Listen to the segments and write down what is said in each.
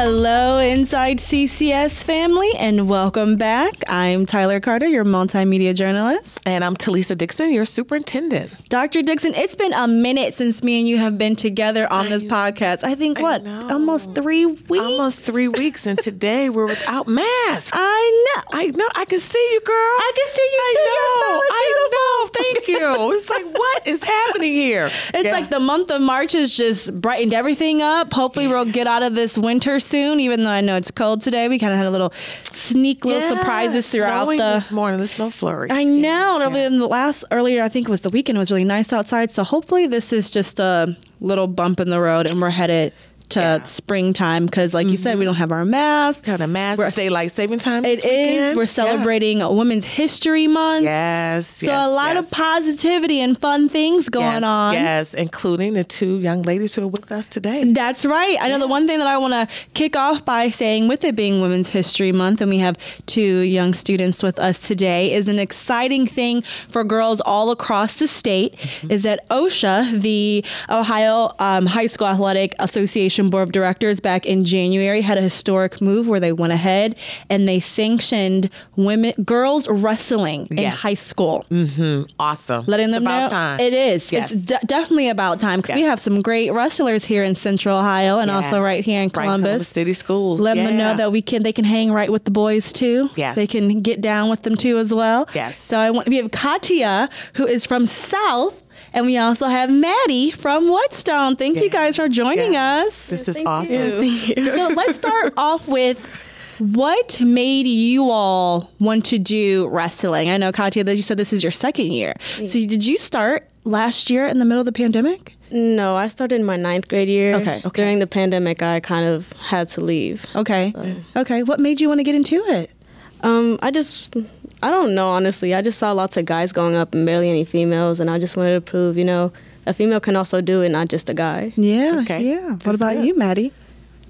Hello, Inside CCS family, and welcome back. I'm Tyler Carter, your multimedia journalist. And I'm Talisa Dixon, your superintendent. Dr. Dixon, it's been a minute since me and you have been together on this podcast. I think, what, know. almost three weeks? Almost three weeks, and today we're without masks. I know. I know. I can see you, girl. I can see you, too. Smile is I know. Thank you. It's like, what is happening here? It's Yeah. like the month of March has just brightened everything up. Hopefully, we'll get out of this winter soon, even though I know it's cold today. We kind of had a little sneak little Yeah, surprises throughout the. this morning. The snow flurries. I know. Earlier in the last earlier, I think it was the weekend. It was really nice outside. So hopefully, this is just a little bump in the road, and we're headed to Yeah. springtime because, like you said, we don't have our masks. Got a mask. We're- It's daylight saving time. It is. We're Yeah. celebrating Women's History Month. Yes. So yes, a lot yes. of positivity and fun things going yes, on. Yes, including the two young ladies who are with us today. That's right. I know the one thing that I want to kick off by saying, with it being Women's History Month, and we have two young students with us today, is an exciting thing for girls all across the state. Mm-hmm. Is that OHSAA, the Ohio um, High School Athletic Association Board of Directors, back in January, had a historic move where they went ahead and they sanctioned women, girls wrestling in high school mm-hmm. Awesome. letting It's them know time. it is. Yes. It's de- definitely about time because we have some great wrestlers here in Central Ohio and also right here in Right Columbus. City Schools. Letting them know that we can they can hang right with the boys too. Yes. they can get down with them too as well. Yes. So I want we have Katya who is from South. And we also have Maddie from Whetstone. Thank you guys for joining Yeah. us. This is awesome. So let's start off with what made you all want to do wrestling? I know, Katya, that you said this is your second year. So did you start last year in the middle of the pandemic? No, I started in my ninth grade year. Okay, okay. During the pandemic, I kind of had to leave. Okay. Okay. What made you want to get into it? Um, I just, I don't know, honestly. I just saw lots of guys going up and barely any females, and I just wanted to prove, you know, a female can also do it, not just a guy. Yeah. Okay. Yeah. What That's about good. you, Maddie?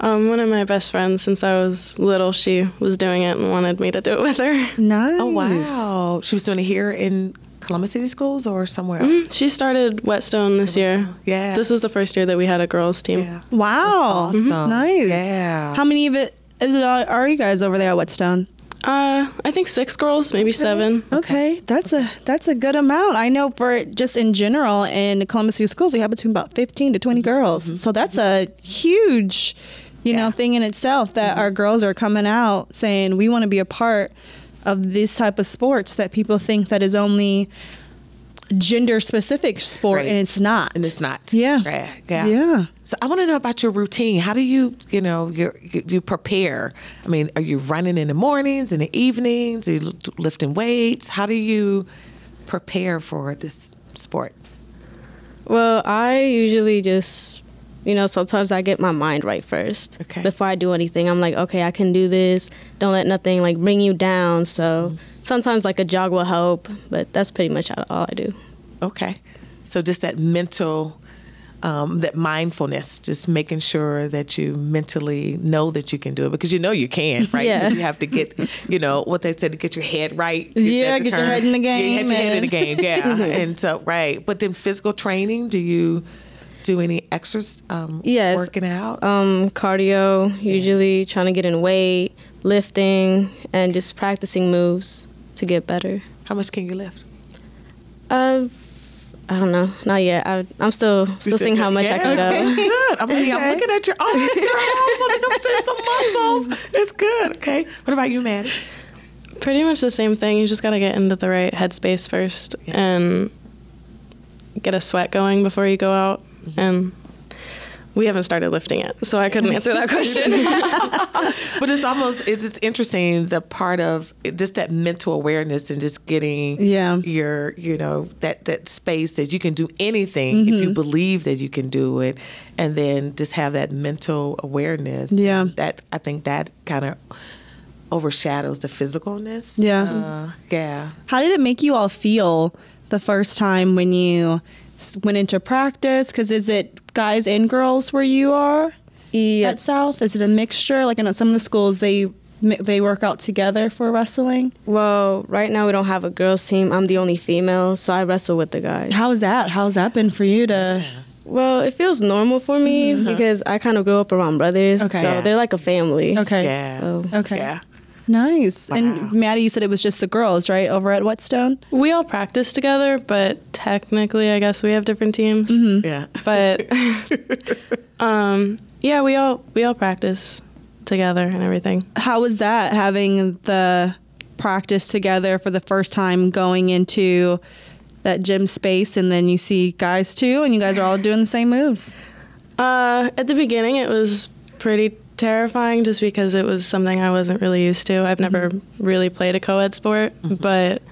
Um, one of my best friends since I was little, she was doing it and wanted me to do it with her. Nice. Oh wow! She was doing it here in Columbus City Schools or somewhere else. Mm, She started Whetstone this year. Yeah. This was the first year that we had a girls team. Yeah. Wow. That's awesome. Nice. Yeah. How many of it is it? Are are you guys over there at Whetstone? Uh, I think six girls, maybe seven. Okay, that's a that's a good amount. I know for just in general in Columbus City Schools, we have between about fifteen to twenty mm-hmm. girls. Mm-hmm. So that's a huge, you know, thing in itself that mm-hmm. our girls are coming out saying we want to be a part of this type of sports that people think that is only gender specific sport Right. and it's not. and it's not. Yeah. Right. Yeah. Yeah. So I want to know about your routine. How do you, you know, you you prepare? I mean, are you running in the mornings, in the evenings? Are you lifting weights? How do you prepare for this sport? Well, I usually just, you know, sometimes I get my mind right first. Okay. Before I do anything, I'm like, okay, I can do this. Don't let nothing like bring you down. So mm-hmm. Sometimes like a jog will help, but that's pretty much all I do. Okay. So just that mental, um, that mindfulness, just making sure that you mentally know that you can do it because you know you can, right? Yeah. You have to get, you know, what they said to get your head right. Yeah, get your head in the Yeah, game get your head in the game. Yeah. and so, right. But then physical training, do you do any exercise, um, Yes. working out? Um, cardio, usually trying to get in weight, lifting, and just practicing moves to get better. How much can you lift? Uh, I don't know, not yet. I, I'm still still seeing how much I can go. Good. I'm, Okay. I'm looking at your arms, girl. I'm some muscles. It's good. Okay. What about you, Maddie? Pretty much the same thing. You just got to get into the right headspace first Yeah. and get a sweat going before you go out. And we haven't started lifting it, so I couldn't answer that question. But it's almost it's just interesting the part of just that mental awareness and just getting Yeah. your you know that that space that you can do anything if Mm-hmm. you believe that you can do it, and then just have that mental awareness. Yeah. that I think that kind of overshadows the physicalness. Yeah. uh, yeah. How did it make you all feel the first time when you s- went into practice? Because is it guys and girls where you are at South? Is it a mixture? Like I know some of the schools they they work out together for wrestling. Well, right now we don't have a girls team. I'm the only female, so I wrestle with the guys. How's that? How's that been for you to? Well, it feels normal for me mm-hmm. because I kind of grew up around brothers, Okay. so Yeah. they're like a family. Okay. Yeah. So Okay. Yeah. Nice. Wow. And Maddie, you said it was just the girls, right, over at Whetstone? We all practice together, but technically, I guess we have different teams. Yeah. But um, yeah, we all we all practice together and everything. How was that having the practice together for the first time going into that gym space and then you see guys too and you guys are all doing the same moves? Uh, at the beginning, it was pretty terrifying just because it was something I wasn't really used to. I've never really played a co ed sport, but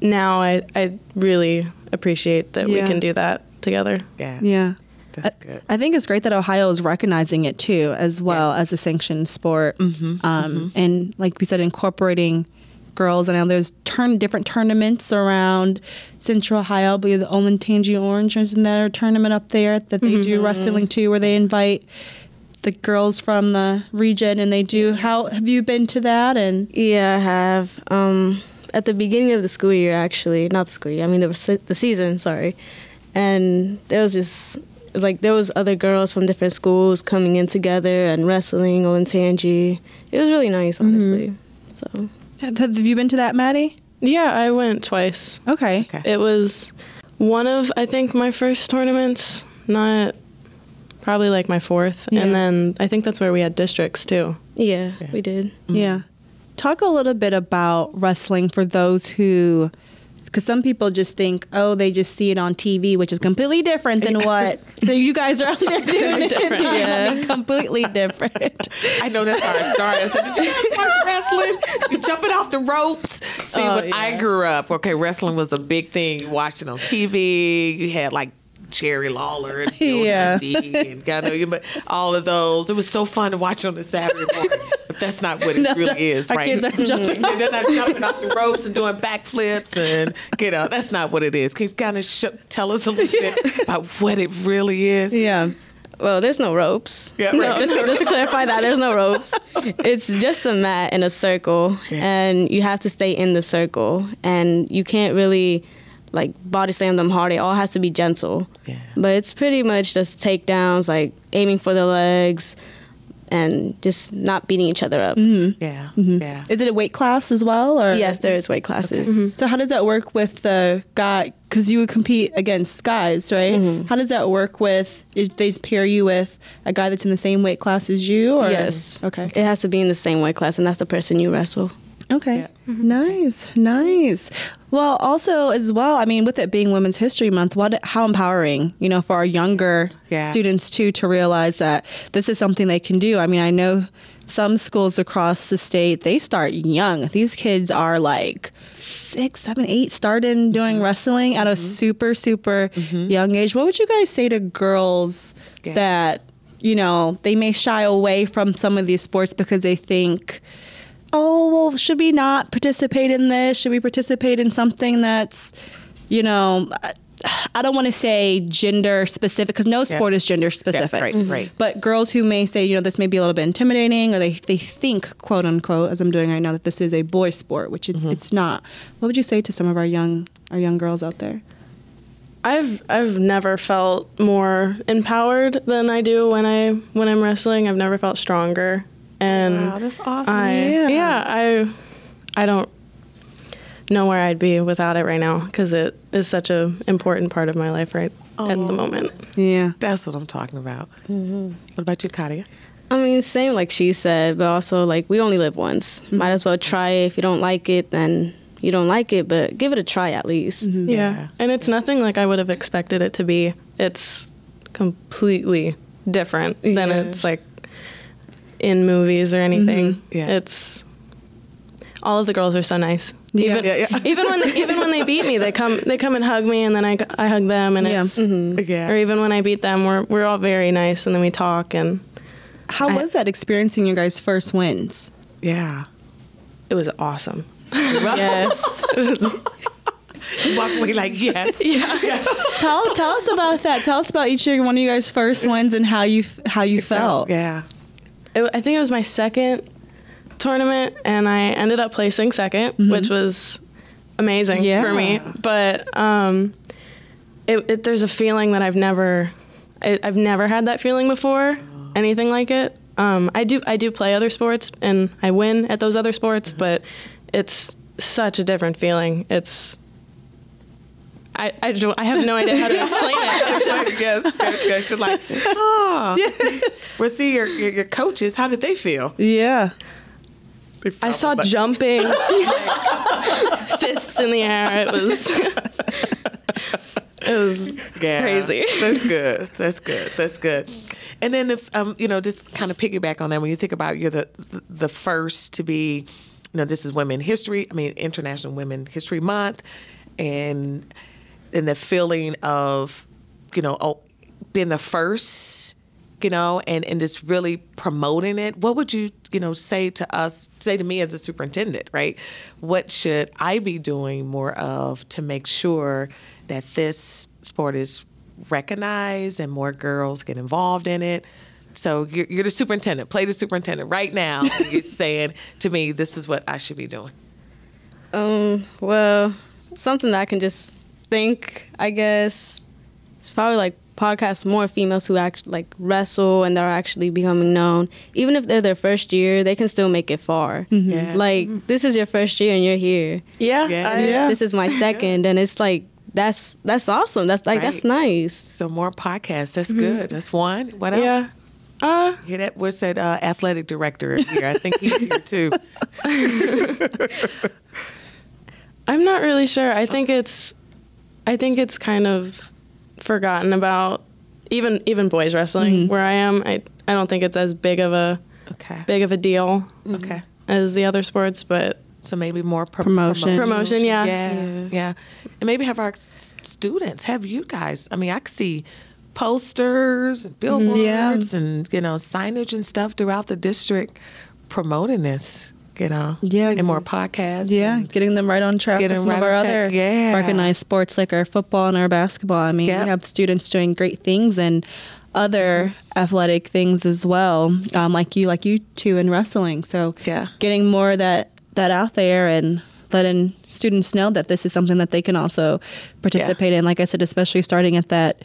now I, I really appreciate that Yeah. we can do that together. Yeah. Yeah. That's good. I think it's great that Ohio is recognizing it too, as well as a sanctioned sport, Mm-hmm, um, and like we said, incorporating girls. And I know there's turn different tournaments around Central Ohio. I believe the Olentangy Orange is in their tournament up there that they Mm-hmm. do wrestling too, where they invite the girls from the region and they do. How have you been to that? And yeah, I have. Um, at the beginning of the school year, actually, not the school year. I mean the se- the season. Sorry, and there was just like there was other girls from different schools coming in together and wrestling Olentangy. It was really nice, honestly. So have have you been to that, Maddie? Yeah, I went twice. Okay. Okay. It was one of, I think, my first tournaments, not probably like my fourth. Yeah. And then I think that's where we had districts too. yeah, we did. Mm-hmm. Yeah. Talk a little bit about wrestling for those who, because some people just think, oh, they just see it on TV, which is completely different than what so you guys are out there doing. It. different, I mean, completely different. I know that's how it started. I said, Did you guys watch wrestling? You jumping off the ropes. See, Oh, when I grew up, okay, wrestling was a big thing. You watched it on TV. You had like Jerry Lawler and Bill Yeah. Dundee and God know you, but all of those. It was so fun to watch on a Saturday morning. But that's not what it No, really is, our right? kids aren't jumping Yeah, They're not jumping off the ropes and doing backflips and you know that's not what it is. Can you kind of sh- tell us a little bit about what it really is? Yeah. Well, there's no ropes. Yeah, No, right. just, just to clarify that, there's no ropes. It's just a mat in a circle, and you have to stay in the circle, and you can't really like body slam them hard. It all has to be gentle. Yeah. But it's pretty much just takedowns, like aiming for the legs, and just not beating each other up. Mm-hmm. Yeah, mm-hmm. yeah. Is it a weight class as well? Or Yes, there is weight classes. Mm-hmm. So how does that work with the guy? Because you would compete against guys, right? How does that work with? Is they pair you with a guy that's in the same weight class as you? Or? Yes. Okay. It has to be in the same weight class, and that's the person you wrestle. Okay. Nice. Nice. Well, also as well, I mean, with it being Women's History Month, what how empowering, you know, for our younger Yeah. students too to realize that this is something they can do. I mean, I know some schools across the state, they start young. These kids are like six, seven, eight, starting doing mm-hmm. wrestling at a mm-hmm. super, super mm-hmm. young age. What would you guys say to girls Yeah. that, you know, they may shy away from some of these sports because they think oh well should we not participate in this should we participate in something that's you know I- I don't want to say gender specific because no sport is gender specific. right, mm-hmm. right. But girls who may say, you know, this may be a little bit intimidating, or they, they think, quote unquote, as I'm doing right now, that this is a boy sport, which it's mm-hmm. it's not. What would you say to some of our young our young girls out there? I've I've never felt more empowered than I do when I when I'm wrestling. I've never felt stronger. And Wow, that's awesome. I Yeah. yeah, I I don't know where I'd be without it right now because it is such an important part of my life right oh, at the moment. Yeah. That's what I'm talking about. Mm-hmm. What about you, Katya? I mean, same like she said, but also like we only live once. Mm-hmm. Might as well try it. If you don't like it, then you don't like it, but give it a try at least. Mm-hmm. Yeah. And it's nothing like I would have expected it to be. It's completely different than Yeah. it's like in movies or anything. Mm-hmm. Yeah. It's all of the girls are so nice. Yeah. Even, Yeah, yeah. even when they, even when they beat me, they come they come and hug me, and then I, I hug them, and Yeah. it's mm-hmm. Yeah. or even when I beat them, we're we're all very nice, and then we talk, and How I- was that experiencing your guys' first wins? Yeah. it was awesome. yes, was, You walk away like, yes. Yeah, tell tell us about that. Tell us about each of one of you guys' first wins and how you how you felt. Yeah. It, I think it was my second tournament, and I ended up placing 2nd which was amazing Yeah. for me. But um, it, it, there's a feeling that I've never, I, I've never had that feeling before. Anything like it. Um, I do I do play other sports and I win at those other sports, but it's such a different feeling. It's I, I don't I have no idea how to explain it. Just, yes, yes, yes. You're like, oh. well, see, your, your your coaches, how did they feel? Yeah. I saw like- jumping, like, fists in the air. It was it was Yeah, crazy. That's good. That's good. That's good. And then if um, you know, just kind of piggyback on that, when you think about you're the the first to be, you know, this is Women History. I mean, International Women History Month, and and the feeling of, you know, oh, being the first. You know, and, and just really promoting it. What would you, you know, say to us, say to me as a superintendent, right? What should I be doing more of to make sure that this sport is recognized and more girls get involved in it? So you're, you're the superintendent. Play the superintendent right now. you're saying to me, this is what I should be doing. Um, well, something that I can just think, I guess, it's probably like podcasts more females who act like wrestle and they're actually becoming known. Even if they're their first year, they can still make it far. Yeah. Like this is your first year and you're here. Yeah, Yeah. I- Yeah. This is my second, and it's like that's that's awesome. That's like that's nice. So more podcasts. That's good. That's one. What else? yeah. Uh, Hear that? What's that uh, athletic director here? I think he's here too. I'm not really sure. I think it's, I think it's kind of forgotten about. Even even boys wrestling, mm-hmm. where I am, I I don't think it's as big of a Okay. big of a deal mm-hmm. Okay. as the other sports, but So maybe more pro- Promotion. Promotion, yeah. yeah, yeah, Yeah. and maybe have our s- students, have you guys. I mean, I could see posters, and mm-hmm. billboards, and you know signage and stuff throughout the district promoting this. You know, Yeah. and more podcasts. Yeah, getting them right on track Get with right of our other yeah. recognized sports like our football and our basketball. I mean, Yep. we have students doing great things and other athletic things as well, um, like you, like you two in wrestling. So Yeah. getting more of that that out there and letting students know that this is something that they can also participate in. Like I said, especially starting at that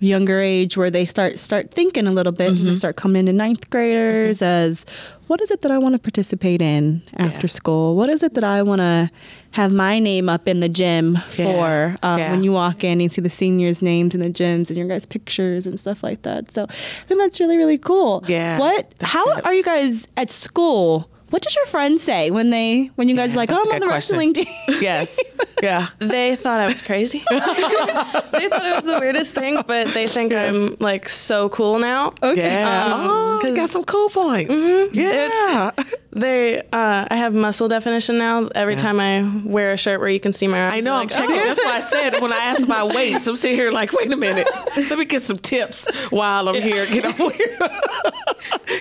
younger age where they start start thinking a little bit and Mm-hmm. they start coming to ninth graders as what is it that I want to participate in after Yeah. school? What is it that I want to have my name up in the gym Yeah. for? Um, Yeah. When you walk in, and you see the seniors' names in the gyms and your guys' pictures and stuff like that. So I think that's really really cool. Yeah, What? How good. are you guys at school? What does your friends say when they when you guys Yeah, are like, oh, I'm on the question. wrestling team? Yes. Yeah. they thought I was crazy. they thought it was the weirdest thing, but they think I'm like so cool now. Yeah. Um, oh, you 'cause- got some cool points. Mm-hmm. Yeah. They, uh, I have muscle definition now. Every Yeah. time I wear a shirt where you can see my arms, I know. I'm I'm like, checking. "Oh." That's why I said when I asked about weights, I'm sitting here like, wait a minute. Let me get some tips while I'm here. Get over here.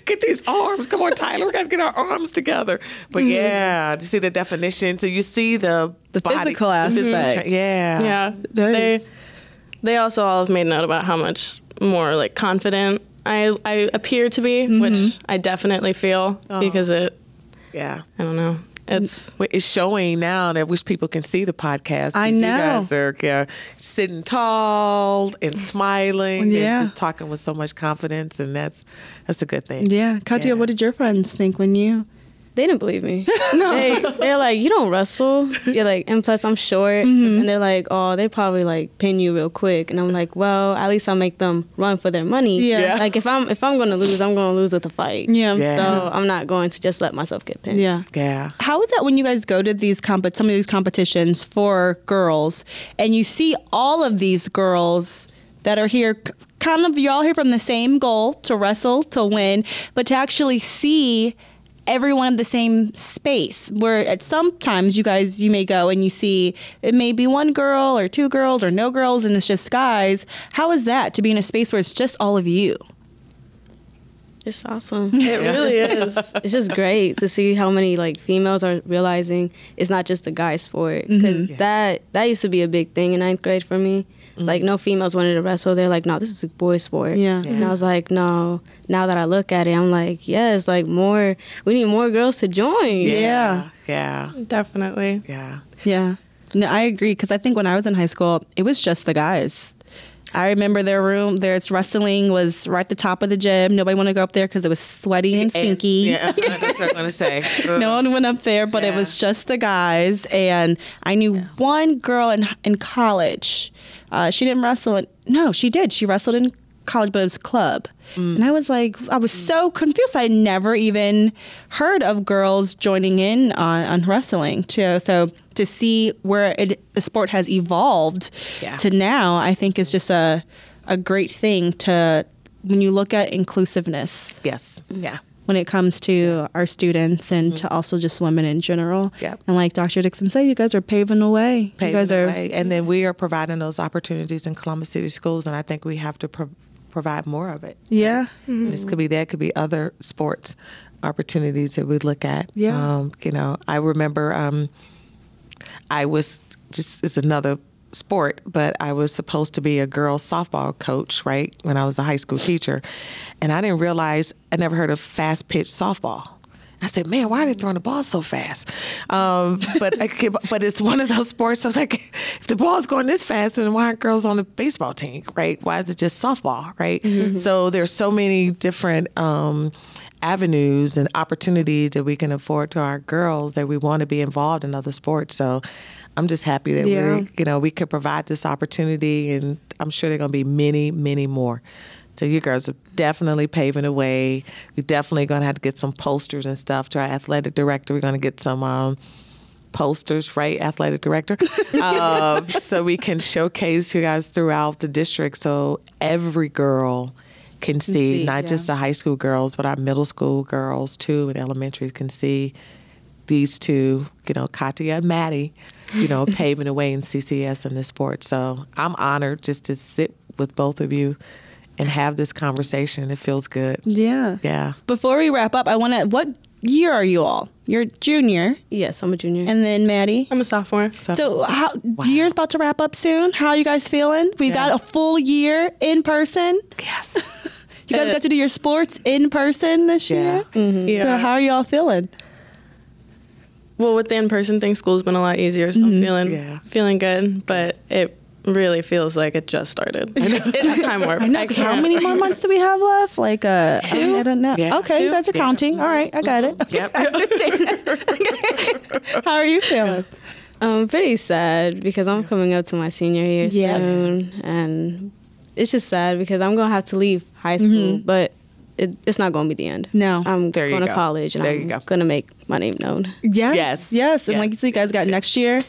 get these arms. Come on, Tyler. We got to get our arms together. But yeah, to see the definition, so you see the The body- physical the physical aspect. tra- yeah. Yeah. They they also all have made note about how much more like confident I I appear to be, Mm-hmm. which I definitely feel Oh. because it Yeah. I don't know. It's It's showing now that I wish people can see the podcast. I know. You guys are yeah, sitting tall and smiling Yeah. and just talking with so much confidence, and that's that's a good thing. Yeah, Katya, Yeah. what did your friends think when you? They didn't believe me. no, they, they're like, you don't wrestle. You're like, and plus I'm short. Mm-hmm. And they're like, oh, they probably like pin you real quick. And I'm like, well, at least I'll make them run for their money. Yeah. Yeah. Like if I'm if I'm gonna lose, I'm gonna lose with a fight. Yeah. Yeah. So I'm not going to just let myself get pinned. Yeah. Yeah. How is that when you guys go to these comp- some of these competitions for girls and you see all of these girls that are here kind of you're all here from the same goal to wrestle to win but to actually see everyone in the same space where at sometimes you guys you may go and you see it may be one girl or two girls or no girls and it's just guys how is that to be in a space where it's just all of you It's awesome. it really is. it's just great to see how many like females are realizing it's not just a guy sport because Yeah. Mm-hmm. that that used to be a big thing in ninth grade for me. Mm-hmm. Like no females wanted to wrestle. They're like, no, this is a boy sport. Yeah. And I was like, no. Now that I look at it, I'm like, yes, like more. We need more girls to join. Yeah. Yeah. Definitely. Yeah. Yeah. No, I agree because I think when I was in high school, it was just the guys. I remember their room, their wrestling was right at the top of the gym. Nobody wanted to go up there because it was sweaty and stinky. yeah, that's what I'm going to say. no one went up there, but it was just the guys. And I knew one girl in in college. Uh, she didn't wrestle. In, no, she did. She wrestled in college, but it was club. Mm. And I was like, I was so confused. I never even heard of girls joining in on, on wrestling too. So to see where it, the sport has evolved Yeah. to now, I think is just a a great thing to when you look at inclusiveness Yes. Yeah. When it comes to our students and to also just women in general. Mm-hmm. Yep. And like Dr. Dixon said, you guys are paving the way. paving you guys the are way. And then we are providing those opportunities in Columbus City schools, and I think we have to pro- provide more of it. yeah. This could be that, could be other sports opportunities that we look at. Yeah. Um, you know, I remember um, I was just it's another sport, but I was supposed to be a girls softball coach, right? When I was a high school teacher, and I didn't realize I never heard of fast pitch softball. I said, "Man, why are they throwing the ball so fast?" Um, but I, but it's one of those sports. I was like, if the ball's going this fast, then why aren't girls on the baseball team, right? Why is it just softball, right? So there's so many different um, avenues and opportunities that we can afford to our girls that we want to be involved in other sports. So I'm just happy that Yeah. we, you know, we could provide this opportunity, and I'm sure there are going to be many, many more. So you girls are definitely paving the way. We're definitely going to have to get some posters and stuff to our athletic director. We're going to get some um, posters, right, athletic director, um, so we can showcase you guys throughout the district, so every girl can see, see, not yeah. just the high school girls, but our middle school girls too, and elementary can see these two, you know, Katya and Maddie, you know, paving the way in CCS and the sport. So I'm honored just to sit with both of you and have this conversation. It feels good. Yeah. Yeah. Before we wrap up, I want to, what year are you all? You're junior. Yes, I'm a junior. And then Maddie. I'm a sophomore. So how year's about to wrap up soon. How are you guys feeling? We Yeah. got a full year in person. Yes. You guys got to do your sports in person this Yeah. year. Yeah. So how are you all feeling? Well, with the in-person thing, school's been a lot easier, so I'm mm-hmm. feeling Yeah. feeling good. But it really feels like it just started. It's, it's time warp. I know. 'cause how many more months do we have left? Like uh, Two. I don't know. Yeah. Okay, you guys are Yeah. counting. All right, I got it. Yep. How are you feeling? Um, I'm pretty sad because I'm coming up to my senior year Yeah. soon, and it's just sad because I'm gonna have to leave high school, mm-hmm. but it, it's not gonna be the end. No. I'm There going to go. college, and There I'm gonna make my name known. Yes. Yes. Yes. And like you Yes. you guys got next year.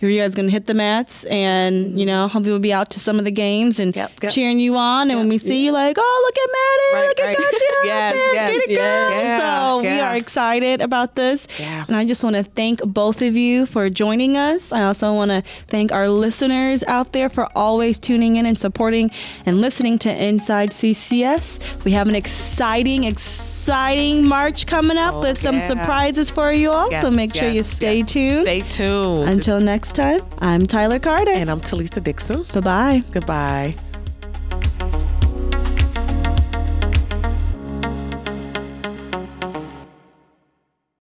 You guys gonna hit the mats, and you know, hopefully we'll be out to some of the games and Yep, yep. cheering you on. And when we see you, like, oh, look at Maddie, Right, look at right. Yes, there, yes, get it, yeah. girl. Yeah, So we are excited about this, Yeah. and I just want to thank both of you for joining us. I also want to thank our listeners out there for always tuning in and supporting and listening to Inside CCS. We have an exciting, exciting March coming up Oh, with some oh, yeah. surprises for you all. so Yes, make sure you stay yes. tuned. Stay tuned. Until next time, I'm Tyler Carter. and I'm Talisa Dixon. Bye bye. Goodbye.